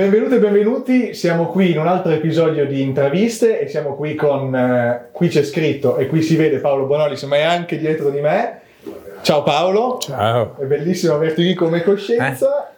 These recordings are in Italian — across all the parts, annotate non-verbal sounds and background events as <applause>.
Benvenuti e benvenuti, siamo qui in un altro episodio di Intraviste e siamo qui con, eh, qui c'è scritto e qui si vede Paolo Bonolis ma è anche dietro di me. Ciao Paolo. Ciao. È bellissimo averti qui come coscienza. Eh?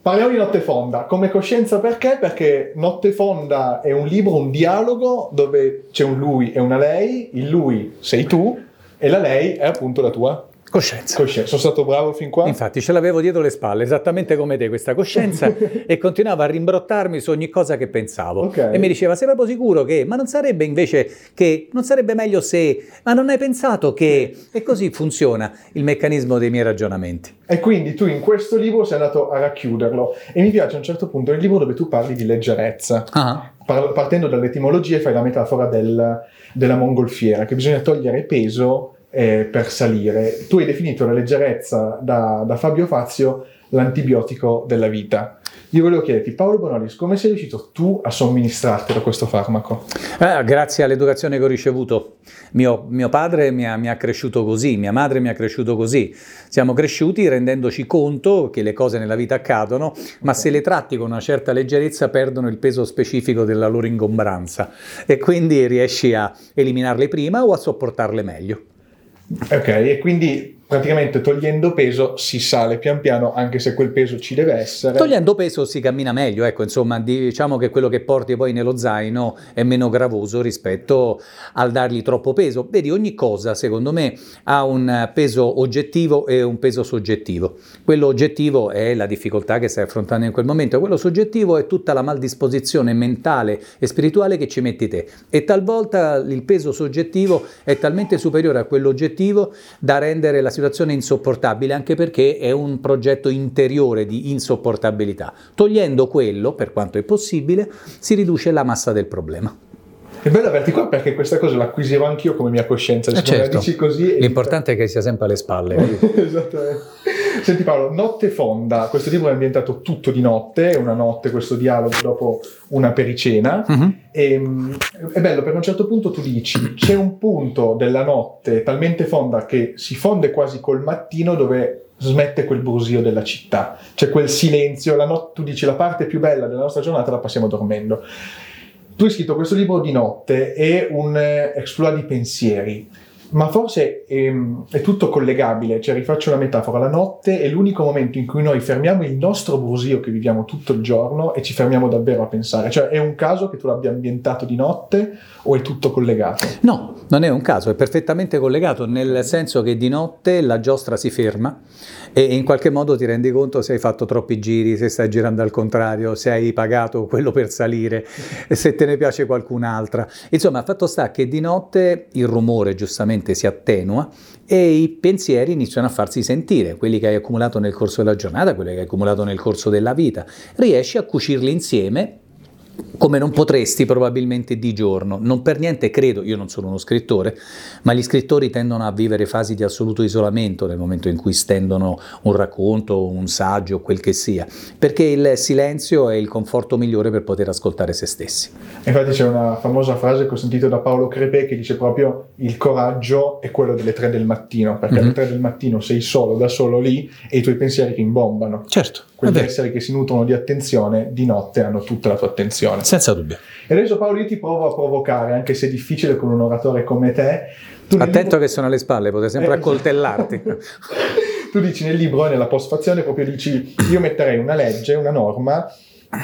Parliamo di Notte Fonda. Come coscienza perché? Perché Notte Fonda è un libro, un dialogo dove c'è un lui e una lei, il lui sei tu e la lei è appunto la tua Coscienza. Coscienza. Sono stato bravo fin qua? Infatti ce l'avevo dietro le spalle, esattamente come te, questa coscienza, <laughs> e continuava a rimbrottarmi su ogni cosa che pensavo. Okay. E mi diceva, sei proprio sicuro che, ma non sarebbe invece che, non sarebbe meglio se, ma non hai pensato che... E così funziona il meccanismo dei miei ragionamenti. E quindi tu in questo libro sei andato a racchiuderlo. E mi piace a un certo punto il libro dove tu parli di leggerezza. Uh-huh. Partendo dall'etimologia fai la metafora del, della mongolfiera, che bisogna togliere peso eh, per salire. Tu hai definito la leggerezza da, da Fabio Fazio l'antibiotico della vita. Io volevo chiederti, Paolo Bonolis, come sei riuscito tu a somministrartelo questo farmaco? Eh, grazie all'educazione che ho ricevuto. Mio, mio padre mi ha, mi ha, cresciuto così, mia madre mi ha cresciuto così. Siamo cresciuti rendendoci conto che le cose nella vita accadono, ma se le tratti con una certa leggerezza perdono il peso specifico della loro ingombranza e quindi riesci a eliminarle prima o a sopportarle meglio. Ok, e quindi praticamente togliendo peso si sale pian piano anche se quel peso ci deve essere. Togliendo peso si cammina meglio, ecco, insomma, diciamo che quello che porti poi nello zaino è meno gravoso rispetto al dargli troppo peso. Vedi, ogni cosa secondo me ha un peso oggettivo e un peso soggettivo. Quello oggettivo è la difficoltà che stai affrontando in quel momento, quello soggettivo è tutta la maldisposizione mentale e spirituale che ci metti te e talvolta il peso soggettivo è talmente superiore a quello oggettivo da rendere la situazione situazione insopportabile anche perché è un progetto interiore di insopportabilità. Togliendo quello, per quanto è possibile, si riduce la massa del problema. È bello averti qua perché questa cosa l'acquisivo anch'io come mia coscienza. Eh certo. così L'importante è che sia sempre alle spalle. <laughs> Esattamente. Senti Paolo, Notte Fonda, questo libro è ambientato tutto di notte, è una notte, questo dialogo dopo una pericena. Uh-huh. E, ehm, è bello perché a un certo punto tu dici c'è un punto della notte talmente fonda che si fonde quasi col mattino dove smette quel brusio della città, c'è quel silenzio, la not- tu dici la parte più bella della nostra giornata la passiamo dormendo. Tu hai scritto questo libro di notte e un eh, exploit di pensieri. Ma forse è, ehm, è, tutto collegabile, cioè rifaccio una metafora, la notte è l'unico momento in cui noi fermiamo il nostro brusio che viviamo tutto il giorno e ci fermiamo davvero a pensare, cioè è un caso che tu l'abbia ambientato di notte o è tutto collegato? No, non è un caso, è perfettamente collegato nel senso che di notte la giostra si ferma e in qualche modo ti rendi conto se hai fatto troppi giri, se stai girando al contrario, se hai pagato quello per salire, se te ne piace qualcun'altra. Insomma, fatto sta che di notte il rumore giustamente lentamente si attenua e i pensieri iniziano a farsi sentire, quelli che hai accumulato nel corso della giornata, quelli che hai accumulato nel corso della vita. Riesci a cucirli insieme come non potresti probabilmente di giorno. Non per niente credo, io non sono uno scrittore, ma gli scrittori tendono a vivere fasi di assoluto isolamento nel momento in cui stendono un racconto, un saggio, quel che sia, perché il silenzio è il conforto migliore per poter ascoltare se stessi. Infatti c'è una famosa frase che ho sentito da Paolo Crepè che dice proprio il coraggio è quello delle tre del mattino, perché mm-hmm. alle tre del mattino sei solo, da solo lì e i tuoi pensieri rimbombano. Certo. Quegli esseri che si nutrono di attenzione di notte hanno tutta la tua attenzione. Senza dubbio. E adesso Paolo io ti provo a provocare, anche se è difficile con un oratore come te. Attento libro... che sono alle spalle, potrai sempre eh, accoltellarti. <laughs> tu dici nel libro, nella postfazione, proprio dici, io metterei una legge, una norma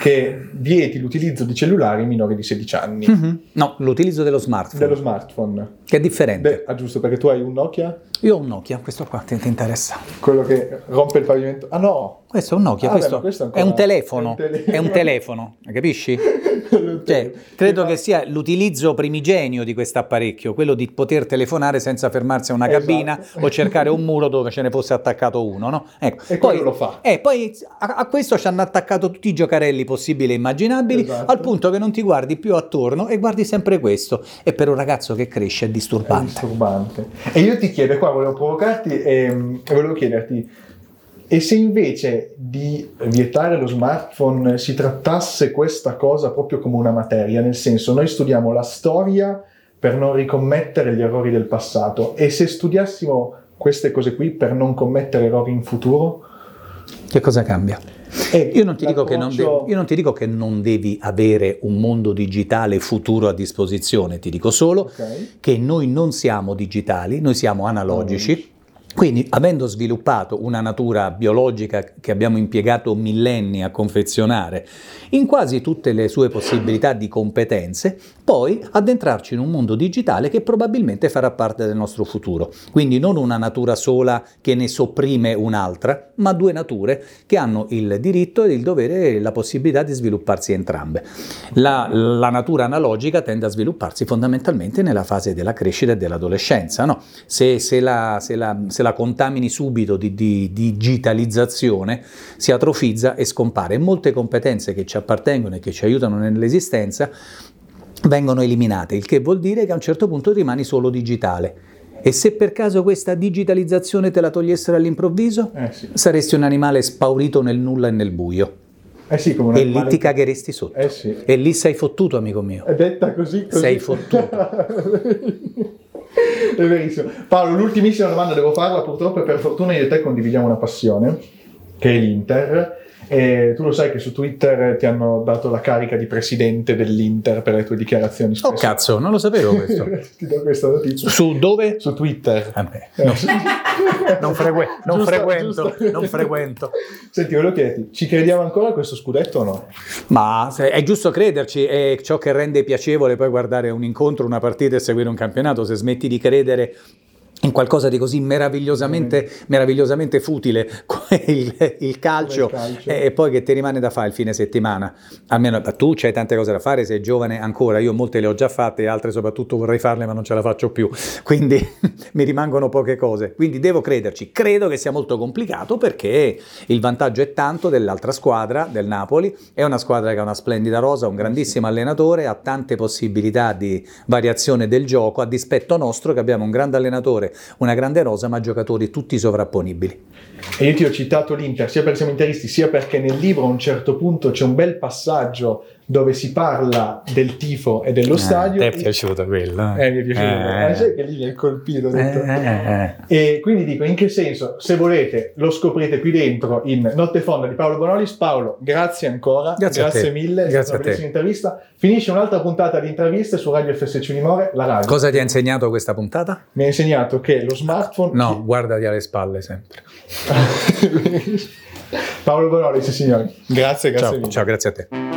che vieti l'utilizzo di cellulari minori di 16 anni. Mm-hmm. No, l'utilizzo dello smartphone. Dello smartphone. Che è differente. Beh, ah, giusto, perché tu hai un Nokia? Io ho un Nokia, questo qua ti, ti interessa. Quello che rompe il pavimento. Ah no! Questo è un Nokia, ah, questo, beh, questo è, un telefono. È un, tele... è un telefono, capisci? <laughs> cioè, credo che sia l'utilizzo primigenio di questo apparecchio, quello di poter telefonare senza fermarsi a una cabina esatto. <laughs> o cercare un muro dove ce ne fosse attaccato uno, no? Ecco. E poi lo fa. Eh, poi a, a, questo ci hanno attaccato tutti i giocarelli possibili e immaginabili, esatto. al punto che non ti guardi più attorno e guardi sempre questo. E per un ragazzo che cresce è disturbante. Disturbante. E io ti chiedo, qua volevo provocarti e, e volevo chiederti, e se invece di vietare lo smartphone si trattasse questa cosa proprio come una materia, nel senso noi studiamo la storia per non ricommettere gli errori del passato e se studiassimo queste cose qui per non commettere errori in futuro? Che cosa cambia? E Io non, ti dico che non l'approccio- devi, io non ti dico che non devi avere un mondo digitale futuro a disposizione, ti dico solo Ok. che noi non siamo digitali, noi siamo analogici. Quindi, avendo sviluppato una natura biologica che abbiamo impiegato millenni a confezionare in quasi tutte le sue possibilità di competenze, poi addentrarci in un mondo digitale che probabilmente farà parte del nostro futuro. Quindi non una natura sola che ne sopprime un'altra, ma due nature che hanno il diritto e il dovere e la possibilità di svilupparsi entrambe. La, la natura analogica tende a svilupparsi fondamentalmente nella fase della crescita e dell'adolescenza. no? Se, se la, se la- se la contamini subito di, di digitalizzazione, si atrofizza e scompare. Molte competenze che ci appartengono e che ci aiutano nell'esistenza vengono eliminate, il che vuol dire che a un certo punto rimani solo digitale. E se per caso questa digitalizzazione te la togliessero all'improvviso, Eh sì. saresti un animale spaurito nel nulla e nel buio. Eh sì, E lì ti cagheresti sotto. Eh sì. E lì sei fottuto, amico mio. È detta così, così. Sei fottuto. <laughs> è verissimo. Paolo, l'ultimissima domanda devo farla, purtroppo, e per fortuna io e te condividiamo una passione, che è l'Inter. E tu lo sai che su Twitter ti hanno dato la carica di presidente dell'Inter per le tue dichiarazioni. Oh spesso. cazzo, non lo sapevo <laughs> questo. ti do questa notizia. Su dove? Su Twitter. Vabbè, Eh. no. <laughs> Non, fregue- non Giusto, frequento, giusto. non frequento. Senti, volevo chiederti, ci crediamo ancora a questo scudetto o no? Ma se- è giusto crederci, è ciò che rende piacevole poi guardare un incontro, una partita e seguire un campionato. Se smetti di credere in qualcosa di così meravigliosamente, meravigliosamente futile come il, il calcio, Come il calcio. e poi che ti rimane da fare il fine settimana. Almeno tu c'hai tante cose da fare, sei giovane ancora, io molte le ho già fatte, altre soprattutto vorrei farle ma non ce la faccio più, <laughs> quindi mi rimangono poche cose. Quindi devo crederci, credo che sia molto complicato perché il vantaggio è tanto dell'altra squadra, del Napoli, è una squadra che ha una splendida rosa, un grandissimo allenatore, ha tante possibilità di variazione del gioco, a dispetto nostro che abbiamo un grande allenatore, una grande rosa, ma giocatori tutti sovrapponibili. E io ti ho citato l'Inter sia perché siamo interisti, sia perché nel libro a un certo punto c'è un bel passaggio dove si parla del tifo e dello stadio. ti è piaciuto quello? Eh, mi è piaciuto. Eh. Eh, sai che lì mi hai colpito. Eh, eh, eh. E quindi dico, in che senso? Se volete, lo scoprite qui dentro in Notte Fonda di Paolo Bonolis. Paolo, grazie ancora, Grazie a te. mille, Grazie a te. bellissima intervista. Finisce un'altra puntata di interviste su Radio FSC Unimore, la radio. Cosa ti ha insegnato questa puntata? Mi ha insegnato che lo smartphone... No, guardati alle spalle sempre. <laughs> Paolo Bonolis, signori. Grazie, grazie Ciao, ciao, grazie a te.